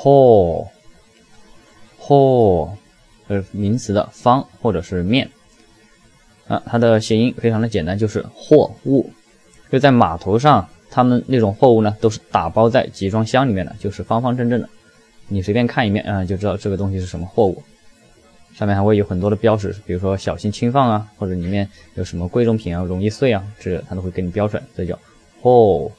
货，货，是名词的方或者是面啊，它的谐音非常的简单，就是货物。就在码头上，他们那种货物呢，都是打包在集装箱里面的，就是方方正正的。你随便看一面啊，就知道这个东西是什么货物。上面还会有很多的标识，比如说小心轻放啊，或者里面有什么贵重品啊，容易碎啊，这它都会给你标出来，这叫货。